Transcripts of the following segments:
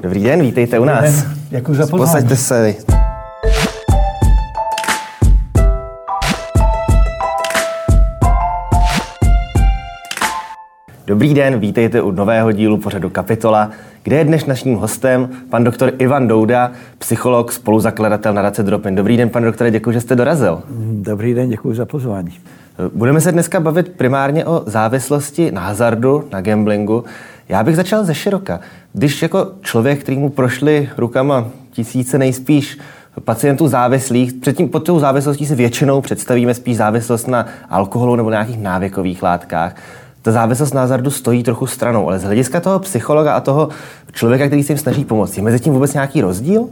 Dobrý den, vítejte u nás. Děkuji za pozvání. Posaďte se. Dobrý den, vítejte u nového dílu pořadu Kapitola, kde je dnes naším hostem pan doktor Ivan Douda, psycholog, spoluzakladatel nadace Dropin. Dobrý den, pane doktore, děkuji, že jste dorazil. Dobrý den, děkuji za pozvání. Budeme se dneska bavit primárně o závislosti na hazardu, na gamblingu. Já bych začal ze široka. Když jako člověk, který mu prošli rukama tisíce nejspíš pacientů závislých, předtím pod tou závislostí si většinou představíme spíš závislost na alkoholu nebo nějakých návykových látkách. Ta závislost na hazardu stojí trochu stranou, ale z hlediska toho psychologa a toho člověka, který se jim snaží pomoct, je mezi tím vůbec nějaký rozdíl?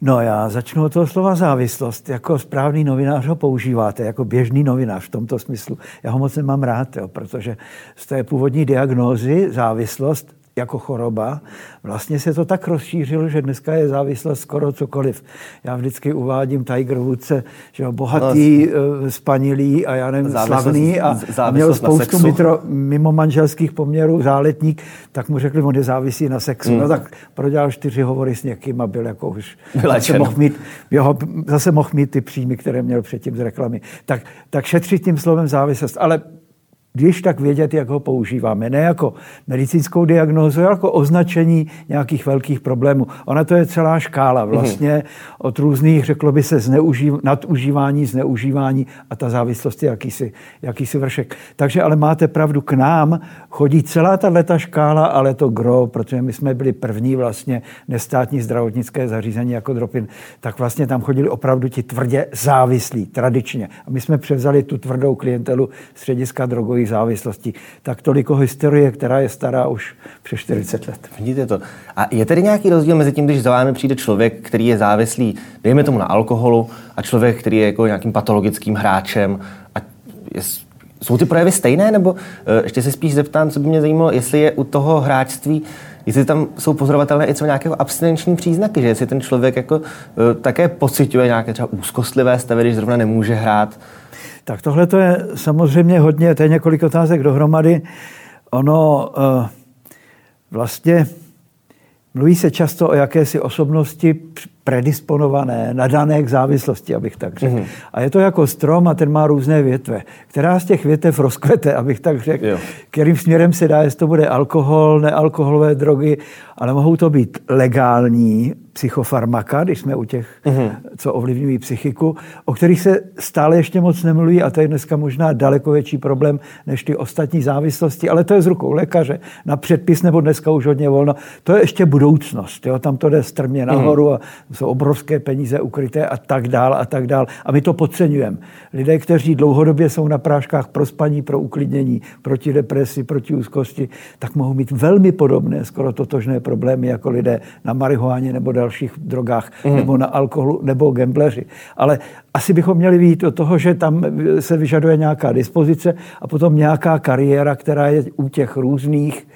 No já začnu od toho slova závislost. Jako správný novinář ho používáte, jako běžný novinář v tomto smyslu. Já ho moc nemám rád, jo, protože z té původní diagnózy závislost jako choroba. Vlastně se to tak rozšířilo, že dneska je závislost skoro cokoliv. Já vždycky uvádím Tiger Woods, že jo, bohatý, no, spanilý a já nevím, slavný a, a měl spoustu mitro, mimo manželských poměrů, záletník, tak mu řekli, on je závisí na sexu. Hmm. No tak prodělal čtyři hovory s někým a byl jako už... Zase mohl, mít, jeho, zase mohl mít ty příjmy, které měl předtím z reklamy. Tak, tak šetřit tím slovem závislost. Ale když tak vědět, jak ho používáme. Ne jako medicínskou diagnózu, ale jako označení nějakých velkých problémů. Ona to je celá škála mhm. vlastně od různých, řeklo by se, zneužív, nadužívání, zneužívání a ta závislost je jakýsi, jakýsi vršek. Takže ale máte pravdu, k nám chodí celá ta škála, ale to gro, protože my jsme byli první vlastně nestátní zdravotnické zařízení jako Dropin, tak vlastně tam chodili opravdu ti tvrdě závislí, tradičně. A my jsme převzali tu tvrdou klientelu střediska drogových závislostí. Tak toliko historie, která je stará už přes 40 let. Vidíte to. A je tedy nějaký rozdíl mezi tím, když za vámi přijde člověk, který je závislý, dejme tomu na alkoholu, a člověk, který je jako nějakým patologickým hráčem a je, jsou ty projevy stejné, nebo eh, ještě se spíš zeptám, co by mě zajímalo, jestli je u toho hráčství jestli tam jsou pozorovatelné i co nějakého abstinenční příznaky, že jestli ten člověk jako uh, také pociťuje nějaké třeba úzkostlivé stavy, když zrovna nemůže hrát, tak tohle to je samozřejmě hodně, to je několik otázek dohromady. Ono uh, vlastně mluví se často o jakési osobnosti predisponované, nadané k závislosti, abych tak řekl. Mm-hmm. A je to jako strom a ten má různé větve. Která z těch větev rozkvete, abych tak řekl, jo. kterým směrem se dá, jestli to bude alkohol, nealkoholové drogy, ale mohou to být legální psychofarmaka, když jsme u těch, mm-hmm. co ovlivňují psychiku, o kterých se stále ještě moc nemluví a to je dneska možná daleko větší problém než ty ostatní závislosti, ale to je z rukou lékaře na předpis nebo dneska už hodně volno. To je ještě budoucnost, jo? tam to jde strmě nahoru mm-hmm. a jsou obrovské peníze ukryté a tak dál a tak dál. A my to podceňujeme. Lidé, kteří dlouhodobě jsou na práškách pro spaní, pro uklidnění, proti depresi, proti úzkosti, tak mohou mít velmi podobné, skoro totožné problémy jako lidé na marihuáně nebo dalších drogách, mm. nebo na alkoholu, nebo gambleři. Ale asi bychom měli vít od toho, že tam se vyžaduje nějaká dispozice a potom nějaká kariéra, která je u těch různých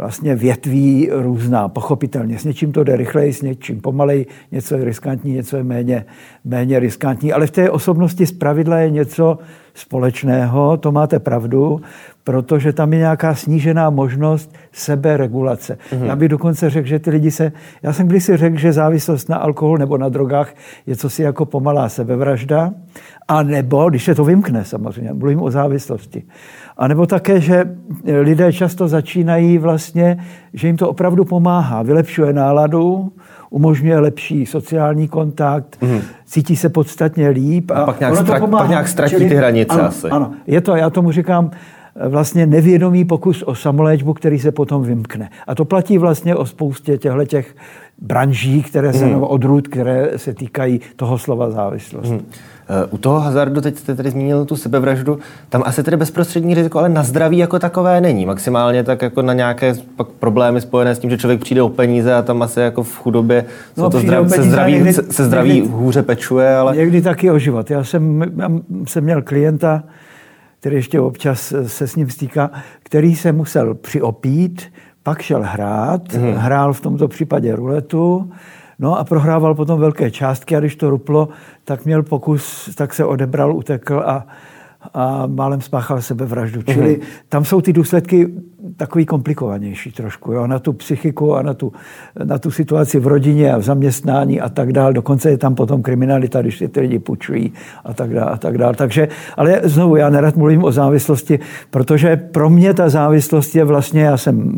vlastně větví různá, pochopitelně. S něčím to jde rychleji, s něčím pomalej, něco je riskantní, něco je méně, méně riskantní, ale v té osobnosti z pravidla je něco společného, to máte pravdu, protože tam je nějaká snížená možnost seberegulace. Mm-hmm. Já bych dokonce řekl, že ty lidi se... Já jsem kdysi řekl, že závislost na alkoholu nebo na drogách je co si jako pomalá sebevražda, a nebo, když se to vymkne samozřejmě, mluvím o závislosti. A nebo také, že lidé často začínají vlastně, že jim to opravdu pomáhá, vylepšuje náladu, umožňuje lepší sociální kontakt, mm. cítí se podstatně líp. A, a pak, nějak to pomáhá, pak nějak ztratí čili, ty hranice ano, asi. Ano, je to, já tomu říkám, vlastně nevědomý pokus o samoléčbu, který se potom vymkne. A to platí vlastně o spoustě těchto těch branží, které se, hmm. odrůd, které se týkají toho slova závislost. Hmm. U toho hazardu, teď jste tady zmínil tu sebevraždu, tam asi tedy bezprostřední riziko, ale na zdraví jako takové není. Maximálně tak jako na nějaké pak problémy spojené s tím, že člověk přijde o peníze a tam asi jako v chudobě no, to zdraví, se zdraví, někdy, se zdraví někdy, hůře pečuje. Ale... Někdy taky o život. Já jsem, já jsem měl klienta, který ještě občas se s ním stýká, který se musel přiopít, pak šel hrát, hmm. hrál v tomto případě ruletu, no a prohrával potom velké částky a když to ruplo, tak měl pokus, tak se odebral, utekl a a málem spáchal sebevraždu. Čili mm-hmm. tam jsou ty důsledky takový komplikovanější trošku, jo, na tu psychiku a na tu, na tu situaci v rodině a v zaměstnání a tak dále. Dokonce je tam potom kriminalita, když si ty lidi půjčují a tak dále a tak dále. Takže, ale znovu, já nerad mluvím o závislosti, protože pro mě ta závislost je vlastně, já jsem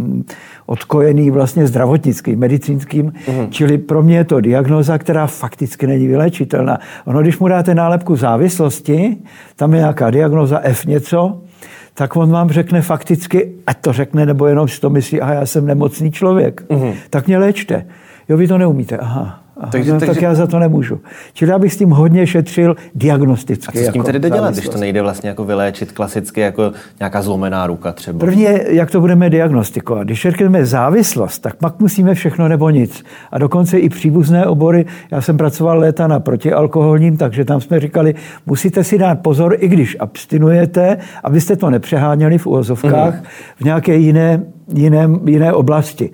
odkojený vlastně zdravotnickým, medicínským, mm. čili pro mě je to diagnoza, která fakticky není vylečitelná. Ono, když mu dáte nálepku závislosti, tam je nějaká diagnoza F něco, tak on vám řekne fakticky, ať to řekne, nebo jenom si to myslí, a já jsem nemocný člověk, mm. tak mě léčte. Jo, vy to neumíte. Aha, Aha, takže, no, takže... Tak já za to nemůžu. Čili já bych s tím hodně šetřil diagnosticky. A co s tím jako tedy jde dělat, když to nejde vlastně jako vyléčit klasicky jako nějaká zlomená ruka třeba? První je, jak to budeme diagnostikovat. Když řekneme závislost, tak pak musíme všechno nebo nic. A dokonce i příbuzné obory. Já jsem pracoval léta na protialkoholním, takže tam jsme říkali, musíte si dát pozor, i když abstinujete, abyste to nepřeháněli v úvozovkách mm. v nějaké jiné, jiné, jiné oblasti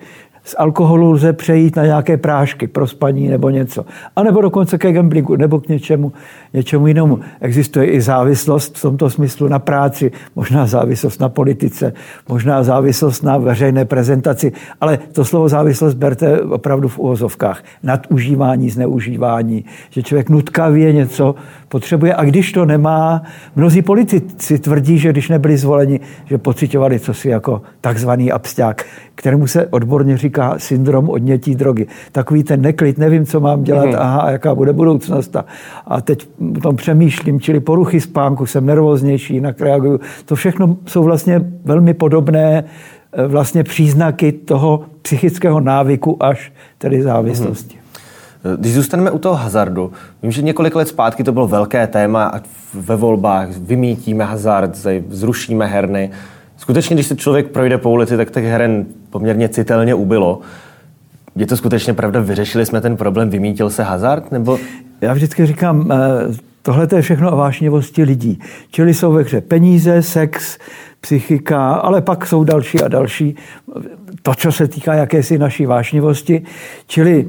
z alkoholu lze přejít na nějaké prášky pro spaní nebo něco. A nebo dokonce ke gamblingu nebo k něčemu, něčemu jinému. Existuje i závislost v tomto smyslu na práci, možná závislost na politice, možná závislost na veřejné prezentaci, ale to slovo závislost berte opravdu v uvozovkách. Nadužívání, zneužívání, že člověk nutkavě něco potřebuje a když to nemá, mnozí politici tvrdí, že když nebyli zvoleni, že pocitovali cosi jako takzvaný absták, kterému se odborně říká syndrom odnětí drogy. Takový ten neklid, nevím, co mám dělat, mm. aha, a jaká bude budoucnost. A teď o tom přemýšlím, čili poruchy spánku, jsem nervóznější, jinak reaguju. To všechno jsou vlastně velmi podobné eh, vlastně příznaky toho psychického návyku až tedy závislosti. Mm. Když zůstaneme u toho hazardu, vím, že několik let zpátky to bylo velké téma, ať ve volbách vymítíme hazard, zrušíme herny. Skutečně, když se člověk projde po ulici, tak těch heren poměrně citelně ubylo. Je to skutečně pravda? Vyřešili jsme ten problém, vymítil se hazard? Nebo... Já vždycky říkám, eh, tohle je všechno o vášnivosti lidí. Čili jsou ve hře peníze, sex, psychika, ale pak jsou další a další. To, co se týká jakési naší vášnivosti. Čili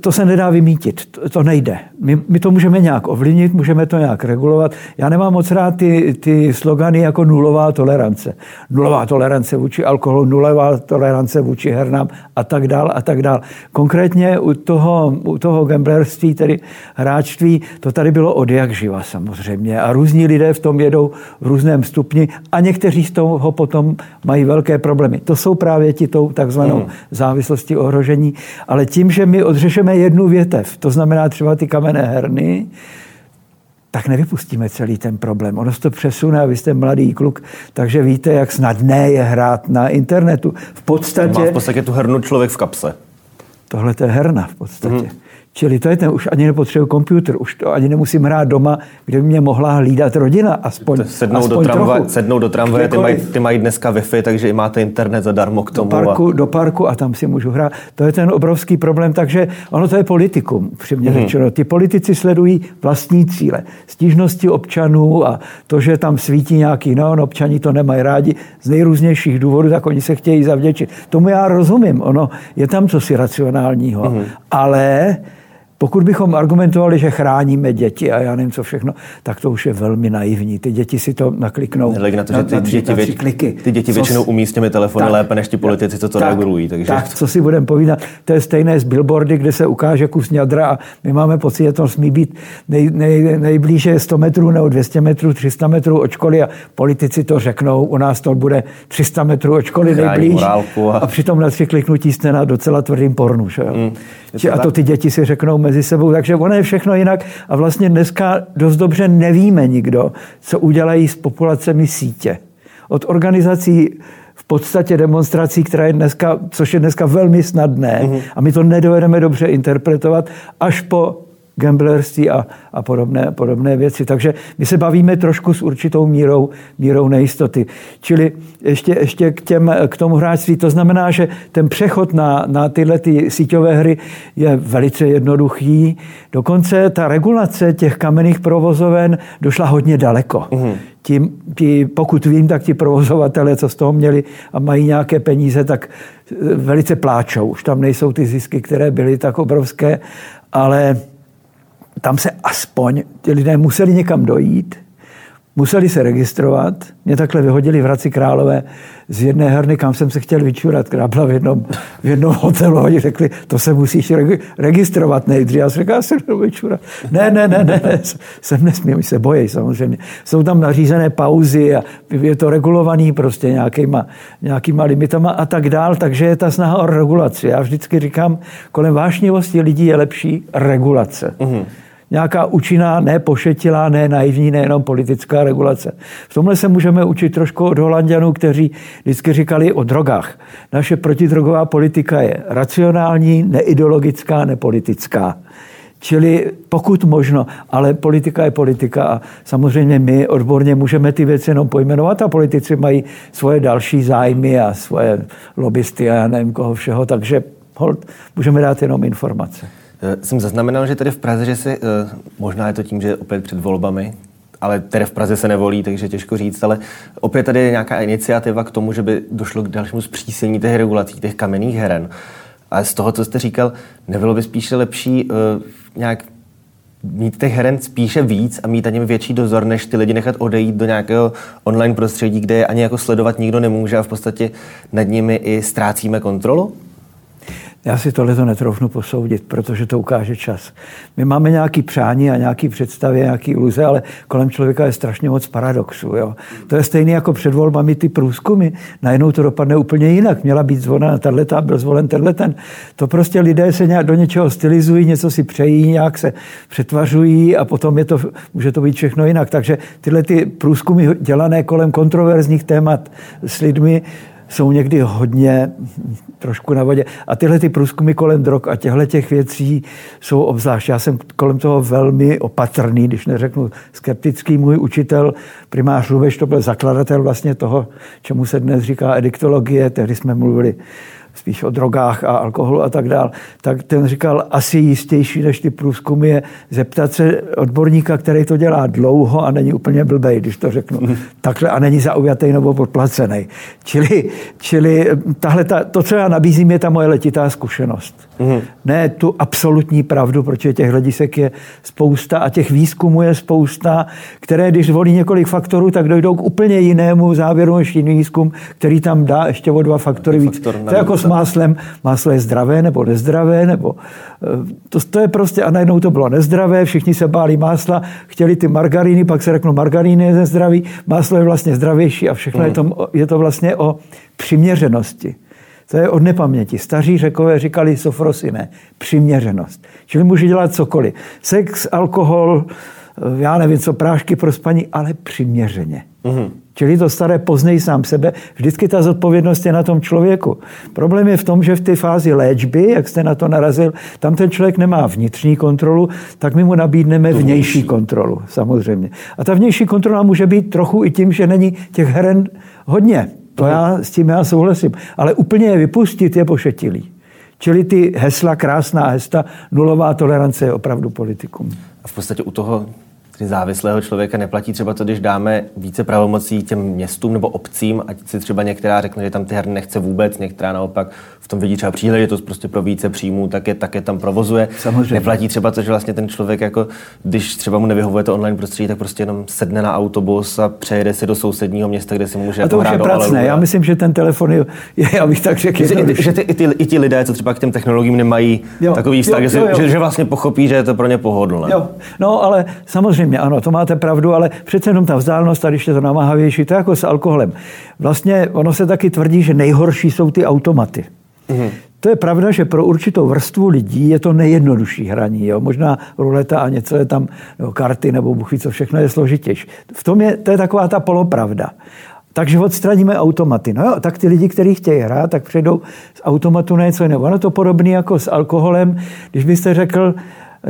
to se nedá vymítit, to nejde. My, my to můžeme nějak ovlivnit, můžeme to nějak regulovat. Já nemám moc rád ty, ty slogany jako nulová tolerance. Nulová tolerance vůči alkoholu, nulová tolerance vůči hernám a tak dál a tak dál. Konkrétně u toho, u toho gamblerství, tedy hráčství, to tady bylo od jak živa samozřejmě. A různí lidé v tom jedou v různém stupni a někteří z toho potom mají velké problémy. To jsou právě ti tou takzvanou hmm. závislosti ohrožení. Ale tím, že my odřešíme odřešeme jednu větev, to znamená třeba ty kamenné herny, tak nevypustíme celý ten problém. Ono se to přesune a vy jste mladý kluk, takže víte, jak snadné je hrát na internetu. V podstatě... Má v podstatě tu hernu člověk v kapse. Tohle to je herna v podstatě. Mm-hmm. Čili to je ten, už ani nepotřebuji počítač, už to ani nemusím hrát doma, kde by mě mohla hlídat rodina, aspoň, sednou, aspoň do tramvaj, sednou do tramvaje, ty mají, ty mají dneska Wi-Fi, takže i máte internet zadarmo k tomu. Do parku, a... do parku a tam si můžu hrát. To je ten obrovský problém, takže ono to je politikum, přímě hmm. řečeno. Ty politici sledují vlastní cíle. Stížnosti občanů a to, že tam svítí nějaký neon, občani to nemají rádi z nejrůznějších důvodů, tak oni se chtějí zavděčit. Tomu já rozumím, ono je tam cosi racionálního, hmm. ale pokud bychom argumentovali, že chráníme děti a já nevím co všechno, tak to už je velmi naivní. Ty děti si to nakliknou Nehledě na to, že ty, na, na děti, věč, kliky. ty děti co většinou umí s těmi telefony tak, lépe než ti politici, co to tak, regulují. Takže... Tak, co si budeme povídat, to je stejné z billboardy, kde se ukáže kus ňadra a my máme pocit, že to smí být nej, nej, nejblíže 100 metrů nebo 200 metrů, 300 metrů od školy a politici to řeknou, u nás to bude 300 metrů od školy nejblíž a... a přitom na tři kliknutí jste na docela tvrdým pornu. Že? Mm, to a to ty děti si řeknou mezi sebou, takže ono je všechno jinak a vlastně dneska dost dobře nevíme nikdo, co udělají s populacemi sítě. Od organizací v podstatě demonstrací, která je dneska, což je dneska velmi snadné mm-hmm. a my to nedovedeme dobře interpretovat, až po gamblerství a, a podobné, podobné věci. Takže my se bavíme trošku s určitou mírou, mírou nejistoty. Čili ještě, ještě k, těm, k tomu hráčství. To znamená, že ten přechod na, na tyhle ty síťové hry je velice jednoduchý. Dokonce ta regulace těch kamenných provozoven došla hodně daleko. Mm. Tím, tí, pokud vím, tak ti provozovatele, co z toho měli a mají nějaké peníze, tak e, velice pláčou. Už tam nejsou ty zisky, které byly tak obrovské, ale tam se aspoň ti lidé museli někam dojít, Museli se registrovat. Mě takhle vyhodili v Hradci Králové z jedné herny, kam jsem se chtěl vyčurat, která byla v jednom, v jednom hotelu. Oni řekli, to se musíš registrovat nejdřív. Já jsem řekl, já se jdu vyčurat. Ne, ne, ne, ne, ne, jsem nesmím, se bojí samozřejmě. Jsou tam nařízené pauzy a je to regulovaný prostě nějakýma, nějakýma limitama a tak dál, takže je ta snaha o regulaci. Já vždycky říkám, kolem vášnivosti lidí je lepší regulace. Mm-hmm nějaká účinná, ne pošetilá, ne naivní, nejenom politická regulace. V tomhle se můžeme učit trošku od Holandianů, kteří vždycky říkali o drogách. Naše protidrogová politika je racionální, neideologická, nepolitická. Čili pokud možno, ale politika je politika a samozřejmě my odborně můžeme ty věci jenom pojmenovat a politici mají svoje další zájmy a svoje lobbysty a já nevím koho všeho, takže hold, můžeme dát jenom informace. Eh, jsem zaznamenal, že tady v Praze, že si, eh, možná je to tím, že opět před volbami, ale tady v Praze se nevolí, takže těžko říct, ale opět tady je nějaká iniciativa k tomu, že by došlo k dalšímu zpřísnění těch regulací, těch kamenných heren. A z toho, co jste říkal, nebylo by spíše lepší uh, nějak mít těch heren spíše víc a mít na něm větší dozor, než ty lidi nechat odejít do nějakého online prostředí, kde je ani jako sledovat nikdo nemůže a v podstatě nad nimi i ztrácíme kontrolu? Já si tohle to netroufnu posoudit, protože to ukáže čas. My máme nějaký přání a nějaký představy, nějaký iluze, ale kolem člověka je strašně moc paradoxů. Jo. To je stejné jako před volbami ty průzkumy. Najednou to dopadne úplně jinak. Měla být zvolena tato, byl zvolen tenhle ten. To prostě lidé se nějak do něčeho stylizují, něco si přejí, nějak se přetvařují a potom je to, může to být všechno jinak. Takže tyhle ty průzkumy dělané kolem kontroverzních témat s lidmi, jsou někdy hodně trošku na vodě. A tyhle ty průzkumy kolem drog a těchto těch věcí jsou obzvlášť. Já jsem kolem toho velmi opatrný, když neřeknu skeptický. Můj učitel, primář Rubeš, to byl zakladatel vlastně toho, čemu se dnes říká ediktologie. Tehdy jsme mluvili spíš o drogách a alkoholu a tak dál, tak ten říkal, asi jistější než ty průzkumy je zeptat se odborníka, který to dělá dlouho a není úplně blbej, když to řeknu mm. takhle a není zaujatý nebo podplacený. Čili, čili tahle ta, to, co já nabízím, je ta moje letitá zkušenost. Mm. Ne tu absolutní pravdu, protože těch hledisek je spousta a těch výzkumů je spousta, které, když volí několik faktorů, tak dojdou k úplně jinému závěru než jiný výzkum, který tam dá ještě o dva faktory víc. Faktor to je jako s máslem. Máslo je zdravé nebo nezdravé, nebo eh, to, to je prostě, a najednou to bylo nezdravé, všichni se báli másla, chtěli ty margaríny, pak se řeklo, margaríny je zdravý, máslo je vlastně zdravější a všechno hmm. je, to, je to vlastně o přiměřenosti. To je od nepaměti. Staří řekové říkali sofrosine, přiměřenost. Čili může dělat cokoliv. Sex, alkohol, eh, já nevím co, prášky pro spaní, ale přiměřeně. Mm-hmm. Čili to staré poznej sám sebe. Vždycky ta zodpovědnost je na tom člověku. Problém je v tom, že v té fázi léčby, jak jste na to narazil, tam ten člověk nemá vnitřní kontrolu, tak my mu nabídneme vnější kontrolu, samozřejmě. A ta vnější kontrola může být trochu i tím, že není těch heren hodně. To já s tím já souhlasím. Ale úplně je vypustit je pošetilý. Čili ty hesla, krásná hesla, nulová tolerance je opravdu politikum. A v podstatě u toho tedy závislého člověka neplatí třeba to, když dáme více pravomocí těm městům nebo obcím, ať si třeba některá řekne, že tam ty herny nechce vůbec, některá naopak v tom vidí třeba příležitost prostě pro více příjmů, tak je, tak je tam provozuje. Samozřejmě. Neplatí třeba to, že vlastně ten člověk, jako, když třeba mu nevyhovuje to online prostředí, tak prostě jenom sedne na autobus a přejede si do sousedního města, kde si může A to už je pracné. Já myslím, že ten telefon je, je abych tak řekl, že, že, že ty, i, ty, i ti lidé, co třeba k těm technologiím nemají jo, takový vztah, jo, jo, jo. Že, že, vlastně pochopí, že je to pro ně pohodlné. Jo. No, ale samozřejmě, ano, to máte pravdu, ale přece jenom ta vzdálenost, a když je to namáhavější, to je jako s alkoholem. Vlastně ono se taky tvrdí, že nejhorší jsou ty automaty. Mm-hmm. To je pravda, že pro určitou vrstvu lidí je to nejjednodušší hraní. Jo? Možná ruleta a něco je tam, nebo karty, nebo buchví, co všechno je složitější. V tom je, to je taková ta polopravda. Takže odstraníme automaty. No jo, tak ty lidi, kteří chtějí hrát, tak přejdou z automatu na něco jiného. Ono to podobné jako s alkoholem. Když byste řekl,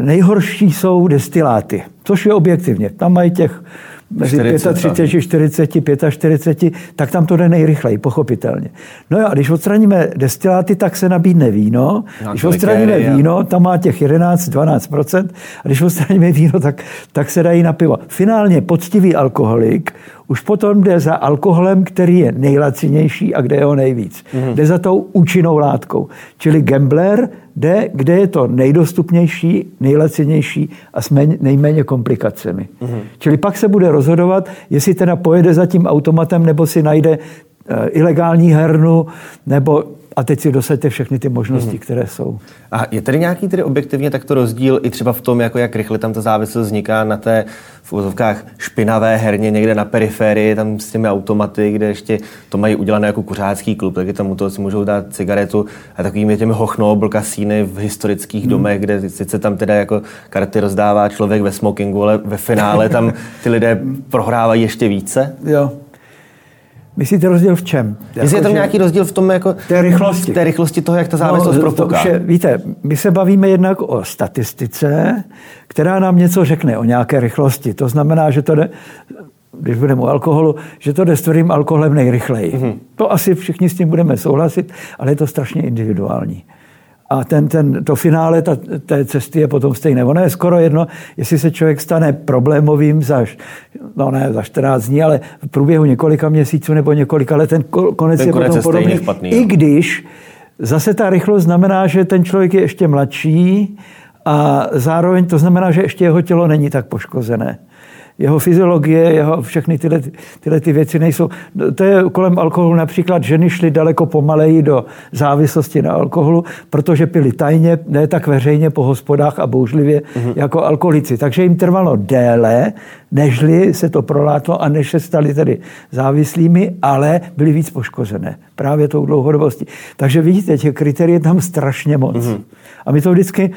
nejhorší jsou destiláty, což je objektivně. Tam mají těch mezi 35, 40, 45, tak tam to jde nejrychleji, pochopitelně. No jo, a když odstraníme destiláty, tak se nabídne víno. No, když odstraníme víno, tam má těch 11-12%, a když odstraníme víno, tak, tak se dají na pivo. Finálně poctivý alkoholik už potom jde za alkoholem, který je nejlacinější a kde je ho nejvíc. Mm. Jde za tou účinnou látkou. Čili gambler jde, kde je to nejdostupnější, nejlacinější a s nejméně komplikacemi. Mm. Čili pak se bude rozhodovat, jestli teda pojede za tím automatem, nebo si najde ilegální hernu, nebo a teď si dosaďte všechny ty možnosti, hmm. které jsou. A je tady nějaký tedy objektivně takto rozdíl i třeba v tom, jako jak rychle tam ta závislost vzniká na té v úzovkách špinavé herně někde na periferii, tam s těmi automaty, kde ještě to mají udělané jako kuřácký klub, taky tam u toho si můžou dát cigaretu a takovými těmi hochnobl kasíny v historických hmm. domech, kde sice tam teda jako karty rozdává člověk ve smokingu, ale ve finále tam ty lidé prohrávají ještě více. Jo, Myslíte rozdíl v čem? Jestli je tam nějaký rozdíl v tom, jako té rychlosti. té rychlosti toho, jak ta závislost no, propuká. Je, víte, my se bavíme jednak o statistice, která nám něco řekne o nějaké rychlosti. To znamená, že to jde, když budeme u alkoholu, že to jde s tvrdým alkoholem nejrychleji. Mm-hmm. To asi všichni s tím budeme souhlasit, ale je to strašně individuální. A ten, ten, to finále ta, té cesty je potom stejné. Ono je skoro jedno, jestli se člověk stane problémovým za, no ne za 14 dní, ale v průběhu několika měsíců nebo několika let, ten konec ten je konec potom je podobný. Špatný, I když zase ta rychlost znamená, že ten člověk je ještě mladší a zároveň to znamená, že ještě jeho tělo není tak poškozené jeho fyziologie, jeho všechny tyhle, tyhle ty věci nejsou. To je kolem alkoholu například ženy šly daleko pomaleji do závislosti na alkoholu, protože pili tajně, ne tak veřejně po hospodách a bouřlivě mm-hmm. jako alkoholici. Takže jim trvalo déle, nežli se to prolátlo a než se stali tedy závislými, ale byli víc poškozené právě tou dlouhodobostí. Takže vidíte, těch kritérií je tam strašně moc. Mm-hmm. A my to vždycky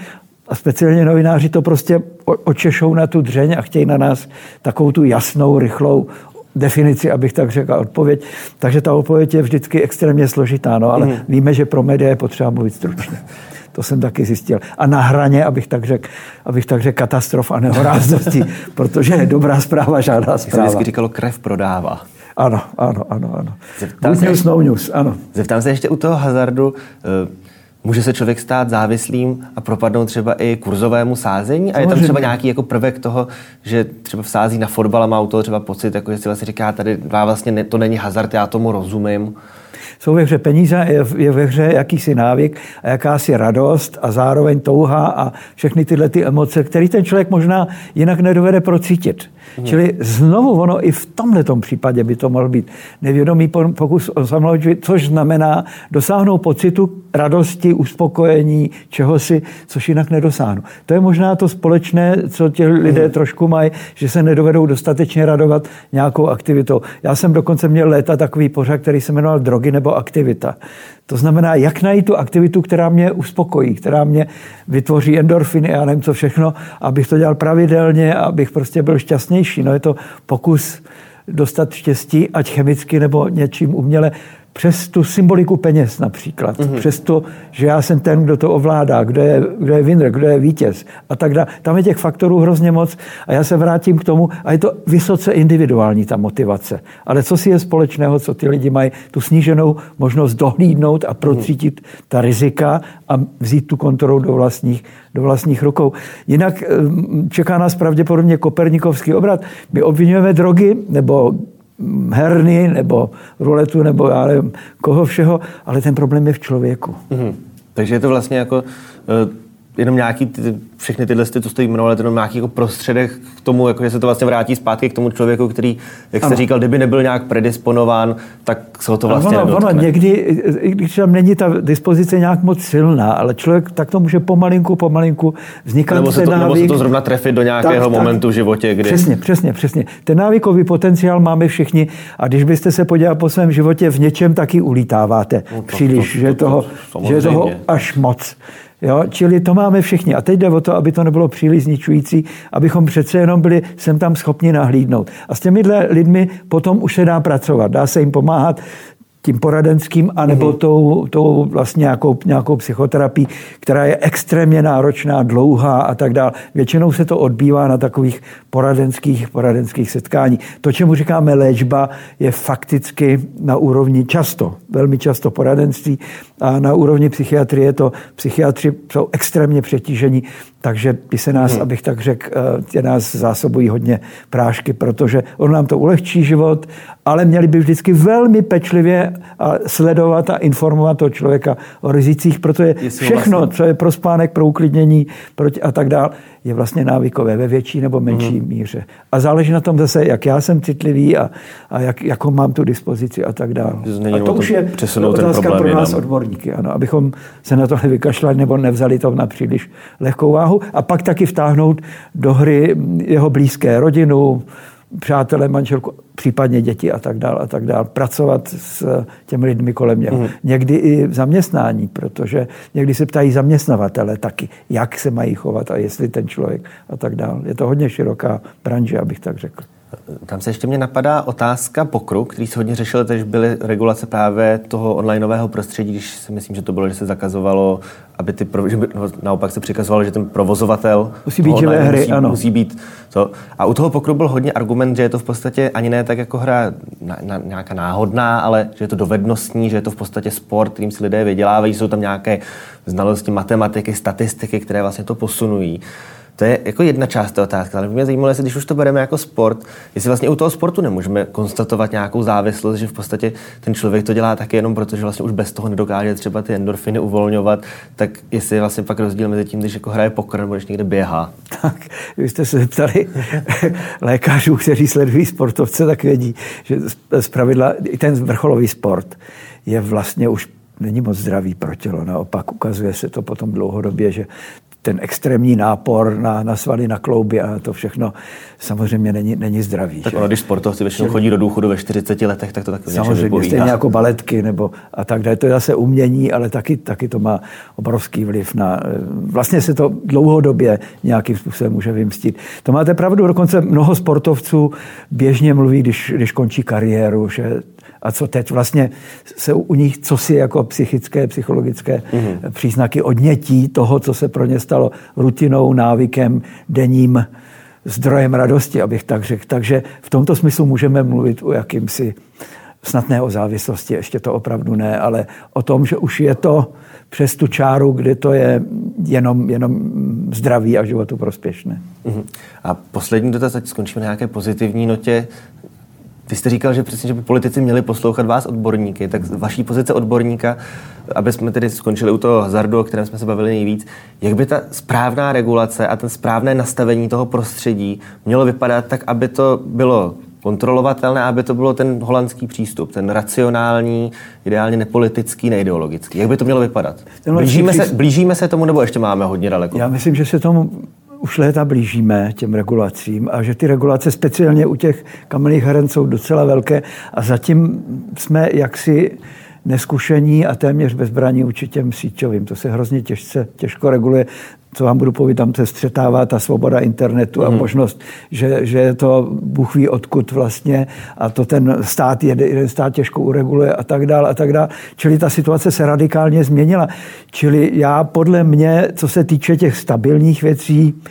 a speciálně novináři to prostě očešou na tu dřeň a chtějí na nás takovou tu jasnou, rychlou definici, abych tak řekl, odpověď. Takže ta odpověď je vždycky extrémně složitá, no, ale mm. víme, že pro média je potřeba mluvit stručně. To jsem taky zjistil. A na hraně, abych tak řekl, abych tak řekl katastrof a nehoráznosti, protože dobrá zpráva, žádná zpráva. vždycky říkalo, krev prodává. Ano, ano, ano, ano. Zeptám Good news, no news, ano. Zeptám se ještě u toho hazardu, eh, Může se člověk stát závislým a propadnout třeba i kurzovému sázení? A je tam třeba nějaký jako prvek toho, že třeba sází na fotbal a má u toho třeba pocit, jako že si vlastně říká, tady vlastně ne, to není hazard, já tomu rozumím. Jsou ve hře peníze, je, je ve hře jakýsi návyk a jakási radost a zároveň touha a všechny tyhle ty emoce, které ten člověk možná jinak nedovede procítit. Hmm. Čili znovu ono i v tomhle případě by to mohl být nevědomý pokus o samohodičství, což znamená dosáhnout pocitu radosti, uspokojení, čehosi, což jinak nedosáhnu. To je možná to společné, co ti lidé hmm. trošku mají, že se nedovedou dostatečně radovat nějakou aktivitou. Já jsem dokonce měl léta takový pořad, který se jmenoval Drogy nebo aktivita. To znamená, jak najít tu aktivitu, která mě uspokojí, která mě vytvoří endorfiny a nevím co všechno, abych to dělal pravidelně, abych prostě byl šťastnější. No je to pokus dostat štěstí, ať chemicky nebo něčím uměle, přes tu symboliku peněz například, mm-hmm. přes to, že já jsem ten, kdo to ovládá, kdo je, kdo je winner, kdo je vítěz a tak dále. Tam je těch faktorů hrozně moc a já se vrátím k tomu a je to vysoce individuální ta motivace. Ale co si je společného, co ty lidi mají, tu sníženou možnost dohlídnout a procítit mm-hmm. ta rizika a vzít tu kontrolu do vlastních, do vlastních rukou. Jinak eh, čeká nás pravděpodobně kopernikovský obrat. My obvinujeme drogy nebo herny nebo ruletu nebo já nevím, koho všeho, ale ten problém je v člověku. Mm-hmm. Takže je to vlastně jako uh, jenom nějaký, ty, všechny tyhle, ty, co jste jmenoval, jenom nějaký jako prostředek k tomu, jako, že se to vlastně vrátí zpátky k tomu člověku, který, jak jste ano. říkal, kdyby nebyl nějak predisponován, tak se ho to vlastně ono, ono někdy, i když tam není ta dispozice nějak moc silná, ale člověk tak to může pomalinku, pomalinku vznikat nebo se, to, návyk, nebo se to zrovna trefit do nějakého tak, momentu tak, v životě, kdy... Přesně, přesně, přesně. Ten návykový potenciál máme všichni a když byste se podíval po svém životě, v něčem taky ulítáváte no, to, příliš, to, to, že, toho, to, že toho až moc. Jo? Čili to máme všichni. A teď jde o to, aby to nebylo příliš zničující, abychom přece jenom byli sem tam schopni nahlídnout. A s těmi lidmi potom už se dá pracovat, dá se jim pomáhat tím poradenským, anebo mm-hmm. tou, tou vlastně nějakou, nějakou psychoterapií, která je extrémně náročná, dlouhá a tak dále. Většinou se to odbývá na takových poradenských, poradenských setkání. To, čemu říkáme léčba, je fakticky na úrovni často, velmi často poradenství a na úrovni psychiatrie to psychiatři jsou extrémně přetížení, takže ty se nás, hmm. abych tak řekl, eh, tě nás zásobují hodně prášky, protože on nám to ulehčí život, ale měli by vždycky velmi pečlivě sledovat a informovat toho člověka o rizicích, protože všechno, vlastně... co je pro spánek, pro uklidnění a tak dále, je vlastně návykové ve větší nebo menší mm. míře. A záleží na tom zase, jak já jsem citlivý a, a jak, jakou mám tu dispozici a tak dále. A to už je otázka pro nás jinam. odborníky, ano, abychom se na to nevykašlali nebo nevzali to na příliš lehkou váhu. A pak taky vtáhnout do hry jeho blízké rodinu, přátelé, manželku, případně děti a tak dále a tak dále. Pracovat s těmi lidmi kolem něho. Mm. Někdy i v zaměstnání, protože někdy se ptají zaměstnavatele taky, jak se mají chovat a jestli ten člověk a tak dále. Je to hodně široká branže, abych tak řekl. Tam se ještě mě napadá otázka pokru, který se hodně řešil, když byly regulace právě toho onlineového prostředí, když si myslím, že to bylo, že se zakazovalo, aby ty, že by, no, naopak se přikazovalo, že ten provozovatel musí být živé hry, musí, ano. musí být to. A u toho pokru byl hodně argument, že je to v podstatě ani ne tak jako hra na, na, nějaká náhodná, ale že je to dovednostní, že je to v podstatě sport, kterým si lidé vydělávají, jsou tam nějaké znalosti matematiky, statistiky, které vlastně to posunují. To je jako jedna část té otázky, ale mě zajímalo, jestli když už to bereme jako sport, jestli vlastně u toho sportu nemůžeme konstatovat nějakou závislost, že v podstatě ten člověk to dělá taky jenom proto, že vlastně už bez toho nedokáže třeba ty endorfiny uvolňovat, tak jestli je vlastně pak rozdíl mezi tím, když jako hraje pokr nebo když někde běhá. Tak, vy jste se zeptali lékařů, kteří sledují sportovce, tak vědí, že z pravidla i ten vrcholový sport je vlastně už není moc zdravý pro tělo. Naopak ukazuje se to potom dlouhodobě, že ten extrémní nápor na, na svaly, na klouby a to všechno samozřejmě není, není zdravý. Tak ono, když sportovci většinou chodí do důchodu ve 40 letech, tak to taky Samozřejmě, stejně jako baletky nebo a tak dále. To je zase umění, ale taky, taky to má obrovský vliv na... Vlastně se to dlouhodobě nějakým způsobem může vymstit. To máte pravdu, dokonce mnoho sportovců běžně mluví, když, když končí kariéru, že a co teď vlastně se u nich, co si jako psychické, psychologické mm-hmm. příznaky odnětí toho, co se pro ně stalo rutinou, návykem, denním zdrojem radosti, abych tak řekl. Takže v tomto smyslu můžeme mluvit o jakýmsi snad ne o závislosti, ještě to opravdu ne, ale o tom, že už je to přes tu čáru, kde to je jenom, jenom zdraví a životu prospěšné. Uh-huh. A poslední dotaz, ať skončíme na nějaké pozitivní notě. Vy jste říkal, že přesně, že by politici měli poslouchat vás odborníky, tak vaší pozice odborníka, aby jsme tedy skončili u toho hazardu, o kterém jsme se bavili nejvíc, jak by ta správná regulace a ten správné nastavení toho prostředí mělo vypadat tak, aby to bylo kontrolovatelné, aby to bylo ten holandský přístup, ten racionální, ideálně nepolitický, neideologický. Jak by to mělo vypadat? Blížíme se, blížíme se tomu, nebo ještě máme hodně daleko? Já myslím, že se tomu už léta blížíme těm regulacím a že ty regulace speciálně u těch kamenných heren jsou docela velké a zatím jsme jaksi neskušení a téměř bezbraní vůči těm síťovým. To se hrozně těžce, těžko reguluje. Co vám budu povědět, tam se střetává ta svoboda internetu a mm. možnost, že, že to Bůh ví odkud vlastně a to ten stát, jeden stát těžko ureguluje a tak dále a tak dále. Čili ta situace se radikálně změnila. Čili já podle mě, co se týče těch stabilních věcí,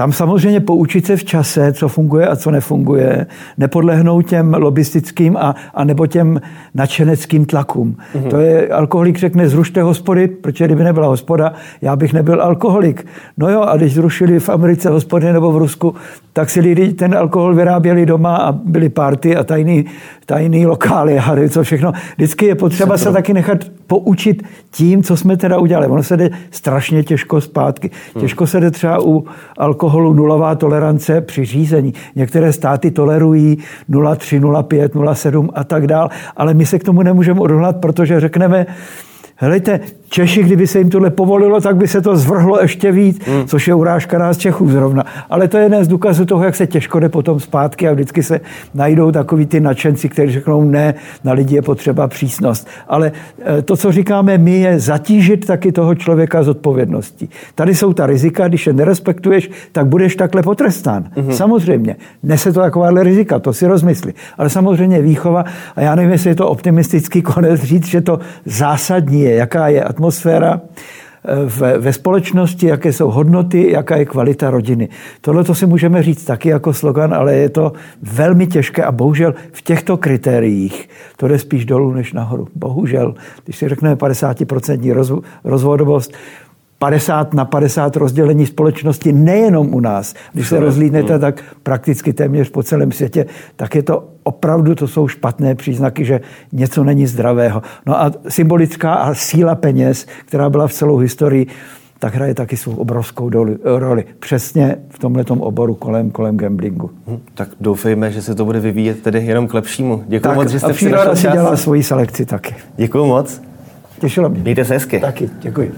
tam samozřejmě poučit se v čase, co funguje a co nefunguje, nepodlehnout těm lobistickým a, a nebo těm nadšeneckým tlakům. Mm-hmm. To je, alkoholik řekne, zrušte hospody, protože kdyby nebyla hospoda, já bych nebyl alkoholik. No jo, a když zrušili v Americe hospody nebo v Rusku, tak si lidi ten alkohol vyráběli doma a byly party a tajný, tajný lokály a co všechno. Vždycky je potřeba se taky nechat poučit tím, co jsme teda udělali. Ono se jde strašně těžko zpátky. Hmm. Těžko se jde třeba u alkoholu nulová tolerance při řízení. Některé státy tolerují 0,3, 0,5, 0,7 a tak dál, ale my se k tomu nemůžeme odhodlat, protože řekneme, Helejte, Češi, kdyby se jim tohle povolilo, tak by se to zvrhlo ještě víc, hmm. což je urážka nás Čechů zrovna. Ale to je jeden z důkazů toho, jak se těžko jde potom zpátky a vždycky se najdou takový ty nadšenci, kteří řeknou ne, na lidi je potřeba přísnost. Ale eh, to, co říkáme my, je zatížit taky toho člověka z odpovědností. Tady jsou ta rizika, když je nerespektuješ, tak budeš takhle potrestán. Hmm. Samozřejmě. Nese to takováhle rizika, to si rozmysli. Ale samozřejmě výchova, a já nevím, jestli je to optimistický konec říct, že to zásadní je, jaká je atmosféra eh, ve, ve společnosti, jaké jsou hodnoty, jaká je kvalita rodiny. Tohle to si můžeme říct taky jako slogan, ale je to velmi těžké a bohužel v těchto kritériích to jde spíš dolů než nahoru. Bohužel, když si řekneme 50% rozvodovost, 50 na 50 rozdělení společnosti nejenom u nás. Když se rozlídnete, tak prakticky téměř po celém světě, tak je to opravdu, to jsou špatné příznaky, že něco není zdravého. No a symbolická a síla peněz, která byla v celou historii, tak hraje taky svou obrovskou roli. Přesně v tomhle oboru kolem, kolem gamblingu. Hm, tak doufejme, že se to bude vyvíjet tedy jenom k lepšímu. Děkuji moc, že jste přišel. A si dělá svoji selekci taky. Děkuji moc. Těšilo mě. Mějte se hezky. Taky, děkuji.